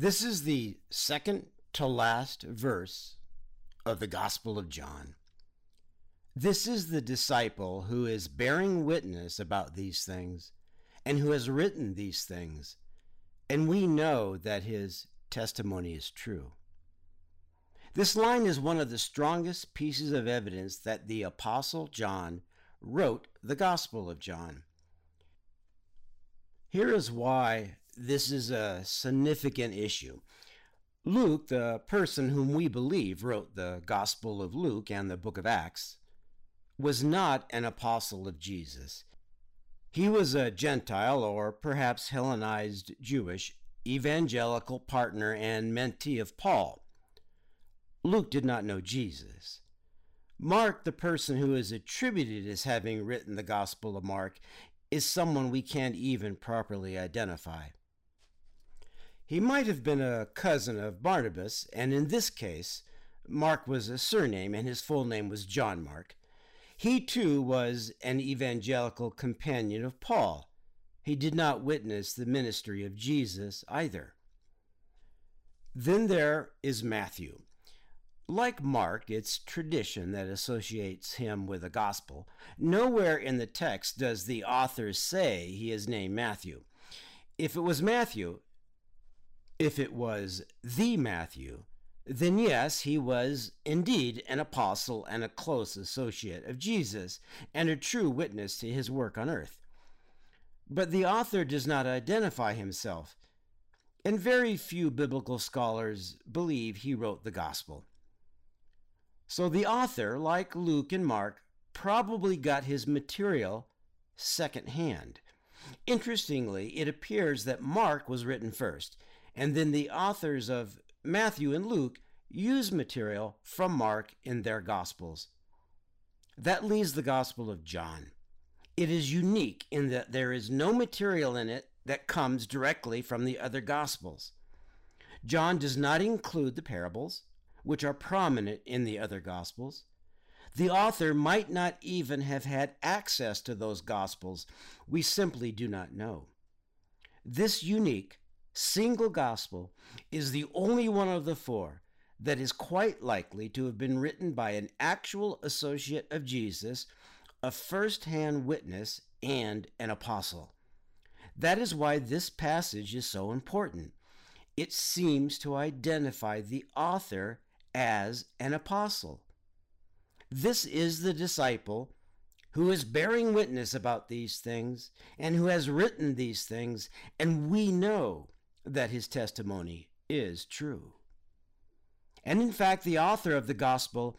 This is the second to last verse of the Gospel of John. This is the disciple who is bearing witness about these things and who has written these things, and we know that his testimony is true. This line is one of the strongest pieces of evidence that the Apostle John wrote the Gospel of John. Here is why this is a significant issue. Luke, the person whom we believe wrote the Gospel of Luke and the book of Acts, was not an apostle of Jesus. He was a Gentile or perhaps Hellenized Jewish evangelical partner and mentee of Paul. Luke did not know Jesus. Mark, the person who is attributed as having written the Gospel of Mark, is someone we can't even properly identify. He might have been a cousin of Barnabas, and in this case, Mark was a surname and his full name was John Mark. He too was an evangelical companion of Paul. He did not witness the ministry of Jesus either. Then there is Matthew. Like Mark, it's tradition that associates him with the gospel. Nowhere in the text does the author say he is named Matthew. If it was Matthew, if it was the Matthew, then yes, he was indeed an apostle and a close associate of Jesus and a true witness to his work on earth. But the author does not identify himself, and very few biblical scholars believe he wrote the gospel. So the author, like Luke and Mark, probably got his material secondhand. Interestingly, it appears that Mark was written first, and then the authors of Matthew and Luke use material from Mark in their Gospels. That leaves the Gospel of John. It is unique in that there is no material in it that comes directly from the other Gospels. John does not include the parables, which are prominent in the other Gospels. The author might not even have had access to those Gospels. We simply do not know. This unique, single Gospel is the only one of the four that is quite likely to have been written by an actual associate of Jesus, a first hand witness, and an apostle. That is why this passage is so important. It seems to identify the author as an apostle. This is the disciple who is bearing witness about these things and who has written these things, and we know that his testimony is true. And in fact, the author of the gospel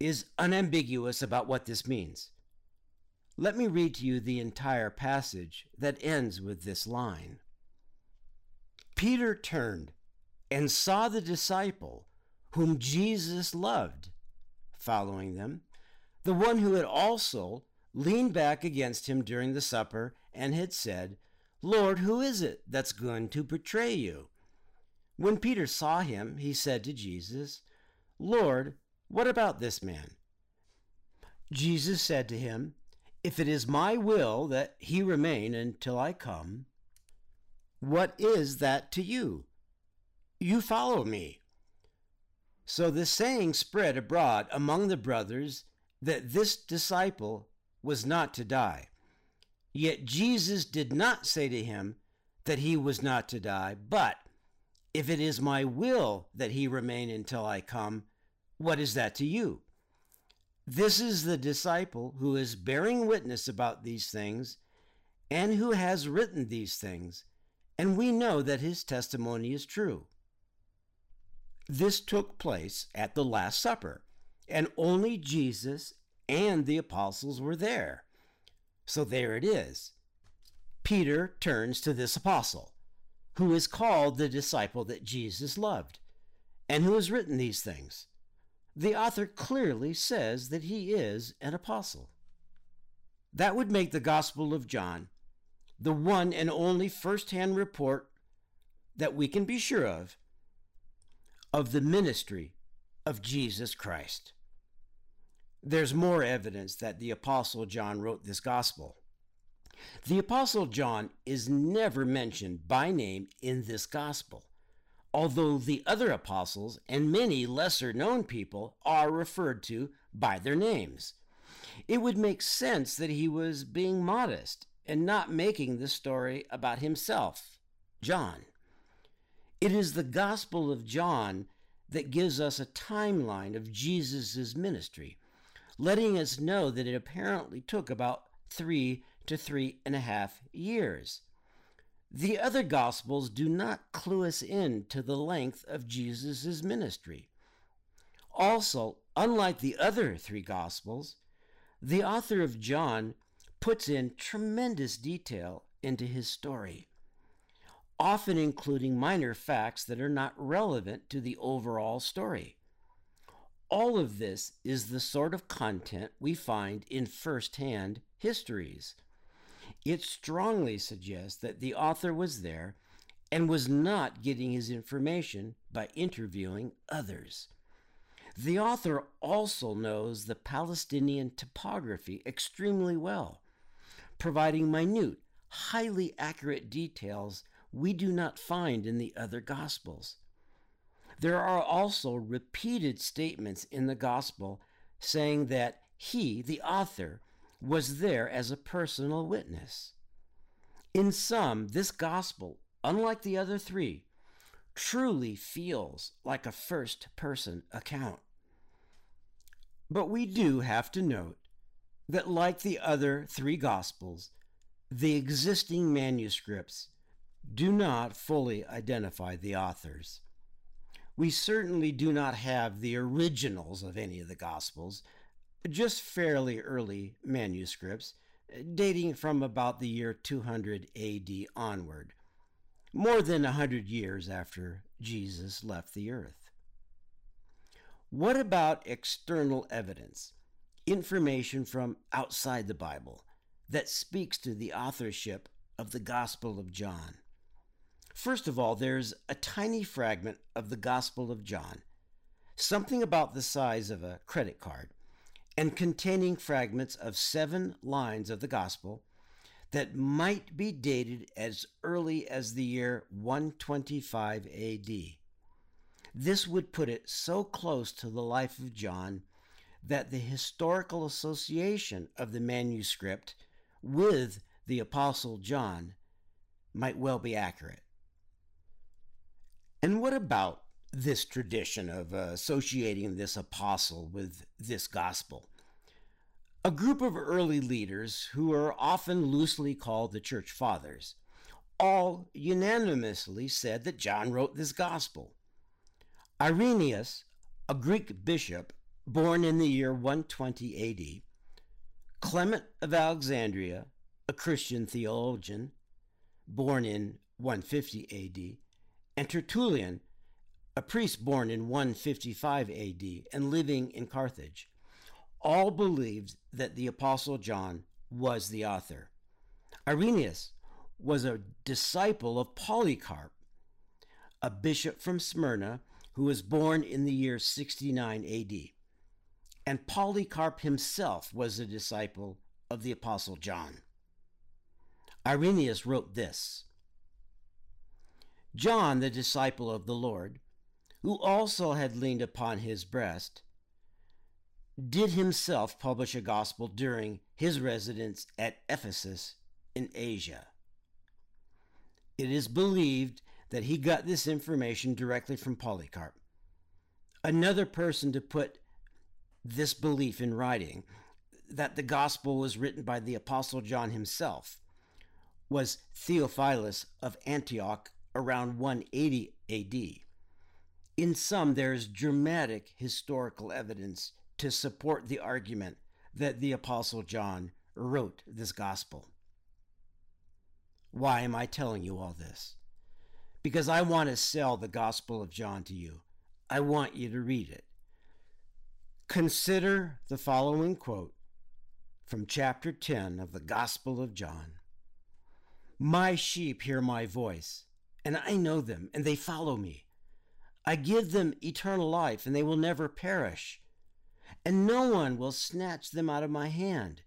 is unambiguous about what this means. Let me read to you the entire passage that ends with this line Peter turned and saw the disciple whom Jesus loved, following them, the one who had also leaned back against him during the supper and had said, Lord, who is it that's going to betray you? When Peter saw him, he said to Jesus, Lord, what about this man? Jesus said to him, If it is my will that he remain until I come, what is that to you? You follow me. So the saying spread abroad among the brothers that this disciple was not to die. Yet Jesus did not say to him that he was not to die, but if it is my will that he remain until I come, what is that to you? This is the disciple who is bearing witness about these things and who has written these things, and we know that his testimony is true. This took place at the Last Supper, and only Jesus and the apostles were there. So there it is. Peter turns to this apostle, who is called the disciple that Jesus loved, and who has written these things. The author clearly says that he is an apostle. That would make the Gospel of John the one and only first hand report that we can be sure of of the ministry of Jesus Christ. There's more evidence that the Apostle John wrote this gospel. The Apostle John is never mentioned by name in this gospel, although the other apostles and many lesser known people are referred to by their names. It would make sense that he was being modest and not making the story about himself, John. It is the Gospel of John that gives us a timeline of Jesus' ministry, letting us know that it apparently took about three to three and a half years. The other Gospels do not clue us in to the length of Jesus' ministry. Also, unlike the other three Gospels, the author of John puts in tremendous detail into his story, often including minor facts that are not relevant to the overall story. All of this is the sort of content we find in first hand histories. It strongly suggests that the author was there and was not getting his information by interviewing others. The author also knows the Palestinian topography extremely well, providing minute, highly accurate details we do not find in the other Gospels. There are also repeated statements in the Gospel saying that he, the author, was there as a personal witness. In sum, this Gospel, unlike the other three, truly feels like a first person account. But we do have to note that, like the other three Gospels, the existing manuscripts do not fully identify the authors. We certainly do not have the originals of any of the Gospels, just fairly early manuscripts dating from about the year 200 AD onward, more than a hundred years after Jesus left the earth. What about external evidence, information from outside the Bible that speaks to the authorship of the Gospel of John? First of all, there's a tiny fragment of the Gospel of John, something about the size of a credit card, and containing fragments of seven lines of the Gospel that might be dated as early as the year 125 AD. This would put it so close to the life of John that the historical association of the manuscript with the Apostle John might well be accurate. And what about this tradition of uh, associating this apostle with this gospel? A group of early leaders, who are often loosely called the church fathers, all unanimously said that John wrote this gospel. Irenaeus, a Greek bishop born in the year 120 AD, Clement of Alexandria, a Christian theologian born in 150 AD, and Tertullian, a priest born in 155 AD and living in Carthage, all believed that the Apostle John was the author. Irenaeus was a disciple of Polycarp, a bishop from Smyrna who was born in the year 69 AD. And Polycarp himself was a disciple of the Apostle John. Irenaeus wrote this John, the disciple of the Lord, who also had leaned upon his breast, did himself publish a gospel during his residence at Ephesus in Asia. It is believed that he got this information directly from Polycarp. Another person to put this belief in writing, that the gospel was written by the Apostle John himself, was Theophilus of Antioch around 180 AD. In sum, there is dramatic historical evidence to support the argument that the Apostle John wrote this gospel. Why am I telling you all this? Because I want to sell the Gospel of John to you. I want you to read it. Consider the following quote from chapter 10 of the Gospel of John My sheep hear my voice and I know them, and they follow me. I give them eternal life, and they will never perish, and no one will snatch them out of my hand.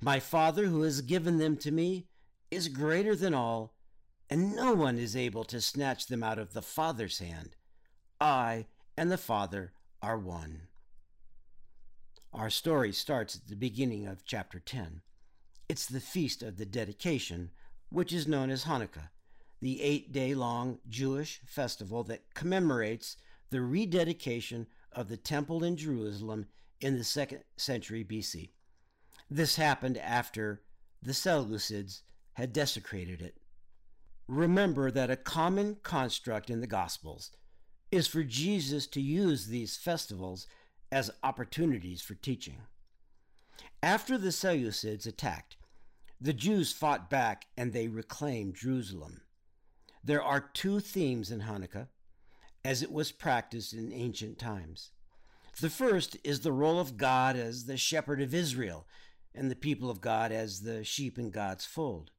My Father, who has given them to me, is greater than all, and no one is able to snatch them out of the Father's hand. I and the Father are one. Our story starts at the beginning of chapter 10. It's the feast of the dedication, which is known as Hanukkah, the eight day long Jewish festival that commemorates the rededication of the temple in Jerusalem in the second century BC. This happened after the Seleucids had desecrated it. Remember that a common construct in the Gospels is for Jesus to use these festivals as opportunities for teaching. After the Seleucids attacked, the Jews fought back and they reclaimed Jerusalem. There are two themes in Hanukkah, as it was practiced in ancient times. The first is the role of God as the shepherd of Israel and the people of God as the sheep in God's fold.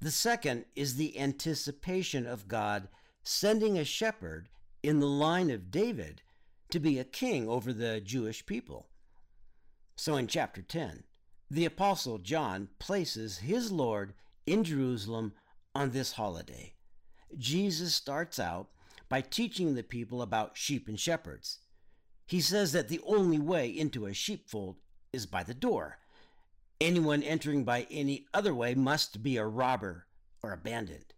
The second is the anticipation of God sending a shepherd in the line of David to be a king over the Jewish people. So in chapter 10, the Apostle John places his Lord in Jerusalem on this holiday. Jesus starts out by teaching the people about sheep and shepherds. He says that the only way into a sheepfold is by the door, Anyone entering by any other way must be a robber or a bandit.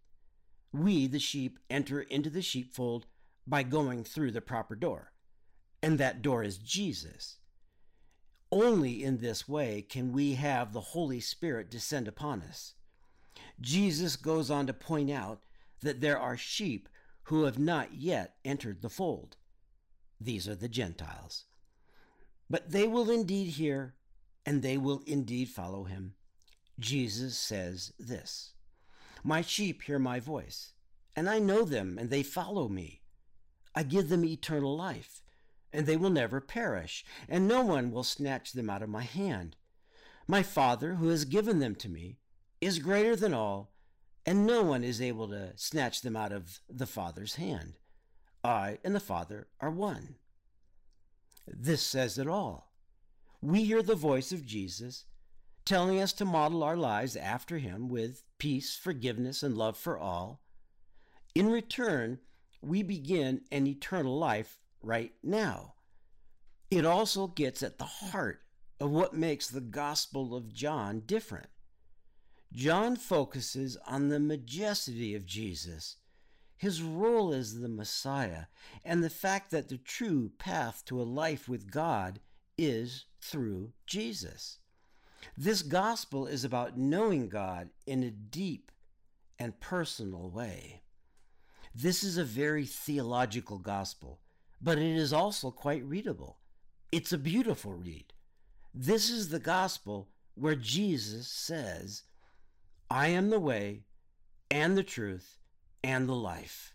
We, the sheep, enter into the sheepfold by going through the proper door, and that door is Jesus. Only in this way can we have the Holy Spirit descend upon us. Jesus goes on to point out that there are sheep who have not yet entered the fold. These are the Gentiles. But they will indeed hear and they will indeed follow him. Jesus says this My sheep hear my voice, and I know them, and they follow me. I give them eternal life, and they will never perish, and no one will snatch them out of my hand. My Father, who has given them to me, is greater than all, and no one is able to snatch them out of the Father's hand. I and the Father are one. This says it all we hear the voice of Jesus telling us to model our lives after him with peace, forgiveness, and love for all. In return, we begin an eternal life right now. It also gets at the heart of what makes the Gospel of John different. John focuses on the majesty of Jesus, his role as the Messiah, and the fact that the true path to a life with God is through Jesus. This gospel is about knowing God in a deep and personal way. This is a very theological gospel, but it is also quite readable. It's a beautiful read. This is the gospel where Jesus says, I am the way and the truth and the life.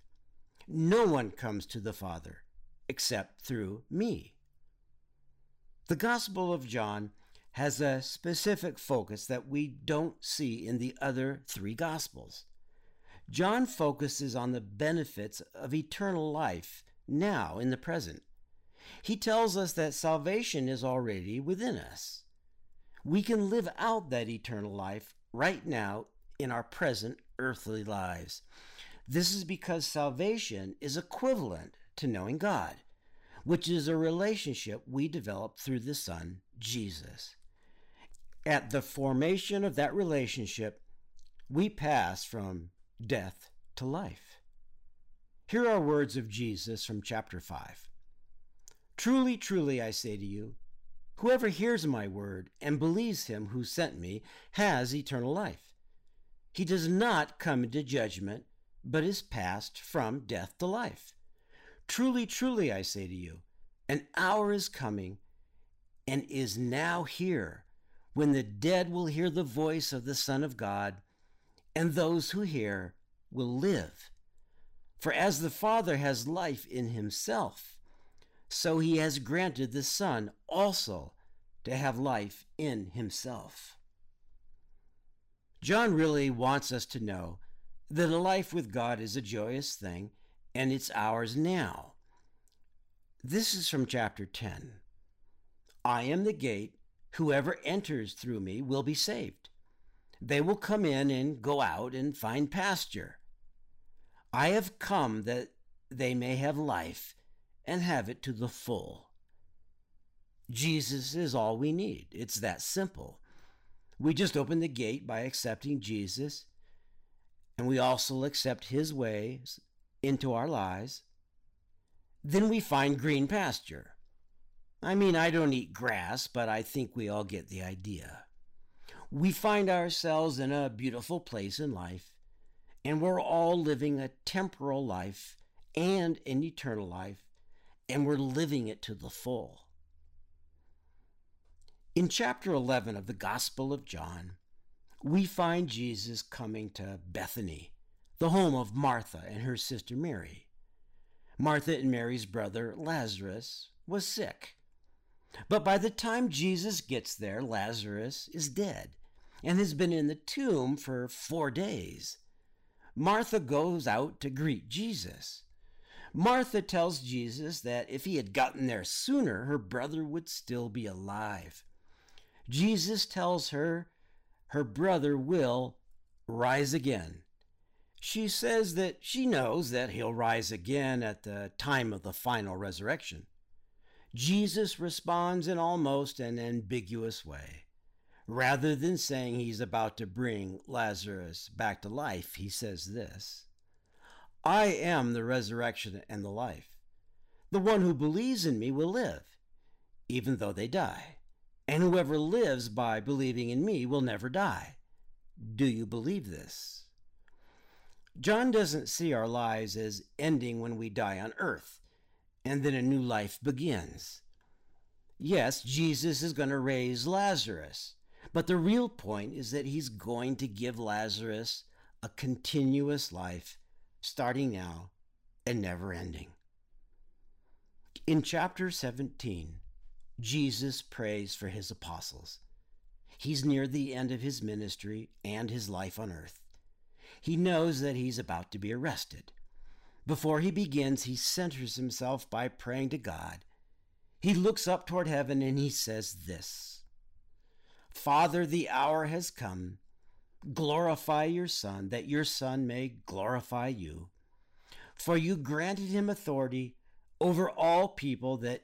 No one comes to the Father except through me. The Gospel of John has a specific focus that we don't see in the other three Gospels. John focuses on the benefits of eternal life now in the present. He tells us that salvation is already within us. We can live out that eternal life right now in our present earthly lives. This is because salvation is equivalent to knowing God which is a relationship we develop through the Son, Jesus. At the formation of that relationship, we pass from death to life. Here are words of Jesus from chapter 5. Truly, truly, I say to you, whoever hears my word and believes him who sent me has eternal life. He does not come into judgment, but is passed from death to life. Truly, truly, I say to you, an hour is coming and is now here when the dead will hear the voice of the Son of God, and those who hear will live. For as the Father has life in himself, so he has granted the Son also to have life in himself. John really wants us to know that a life with God is a joyous thing and it's ours now. This is from chapter 10. I am the gate. Whoever enters through me will be saved. They will come in and go out and find pasture. I have come that they may have life and have it to the full. Jesus is all we need. It's that simple. We just open the gate by accepting Jesus, and we also accept his ways into our lives. Then we find green pasture. I mean, I don't eat grass, but I think we all get the idea. We find ourselves in a beautiful place in life, and we're all living a temporal life and an eternal life, and we're living it to the full. In chapter 11 of the Gospel of John, we find Jesus coming to Bethany, the home of Martha and her sister Mary. Martha and Mary's brother Lazarus was sick. But by the time Jesus gets there, Lazarus is dead and has been in the tomb for four days. Martha goes out to greet Jesus. Martha tells Jesus that if he had gotten there sooner, her brother would still be alive. Jesus tells her her brother will rise again. She says that she knows that he'll rise again at the time of the final resurrection. Jesus responds in almost an ambiguous way. Rather than saying he's about to bring Lazarus back to life, he says this I am the resurrection and the life. The one who believes in me will live, even though they die. And whoever lives by believing in me will never die. Do you believe this? John doesn't see our lives as ending when we die on earth, and then a new life begins. Yes, Jesus is going to raise Lazarus, but the real point is that he's going to give Lazarus a continuous life, starting now and never ending. In chapter 17, Jesus prays for his apostles. He's near the end of his ministry and his life on earth. He knows that he's about to be arrested. Before he begins, he centers himself by praying to God. He looks up toward heaven and he says this Father, the hour has come. Glorify your Son, that your Son may glorify you. For you granted him authority over all people that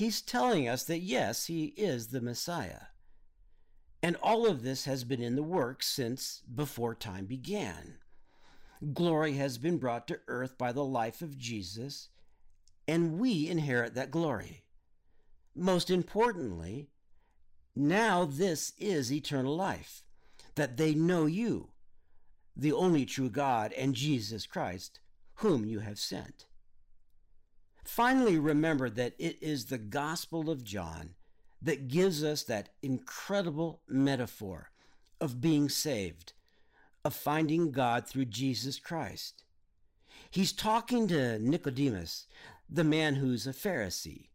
He's telling us that yes, he is the Messiah. And all of this has been in the works since before time began. Glory has been brought to earth by the life of Jesus, and we inherit that glory. Most importantly, now this is eternal life, that they know you, the only true God, and Jesus Christ, whom you have sent. Finally, remember that it is the Gospel of John that gives us that incredible metaphor of being saved, of finding God through Jesus Christ. He's talking to Nicodemus, the man who's a Pharisee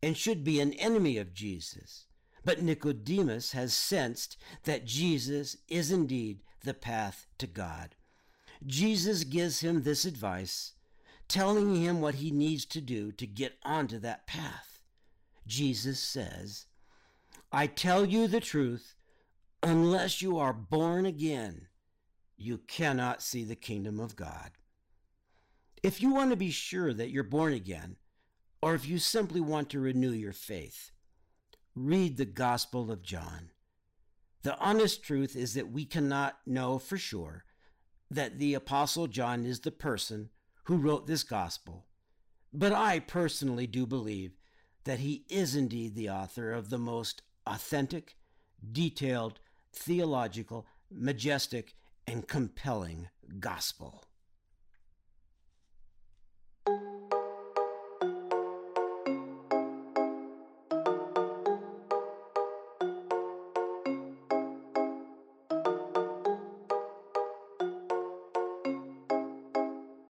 and should be an enemy of Jesus. But Nicodemus has sensed that Jesus is indeed the path to God. Jesus gives him this advice, telling him what he needs to do to get onto that path. Jesus says, I tell you the truth, unless you are born again, you cannot see the kingdom of God. If you want to be sure that you're born again, or if you simply want to renew your faith, read the Gospel of John. The honest truth is that we cannot know for sure that the Apostle John is the person who wrote this Gospel, but I personally do believe that he is indeed the author of the most authentic, detailed, theological, majestic, and compelling gospel.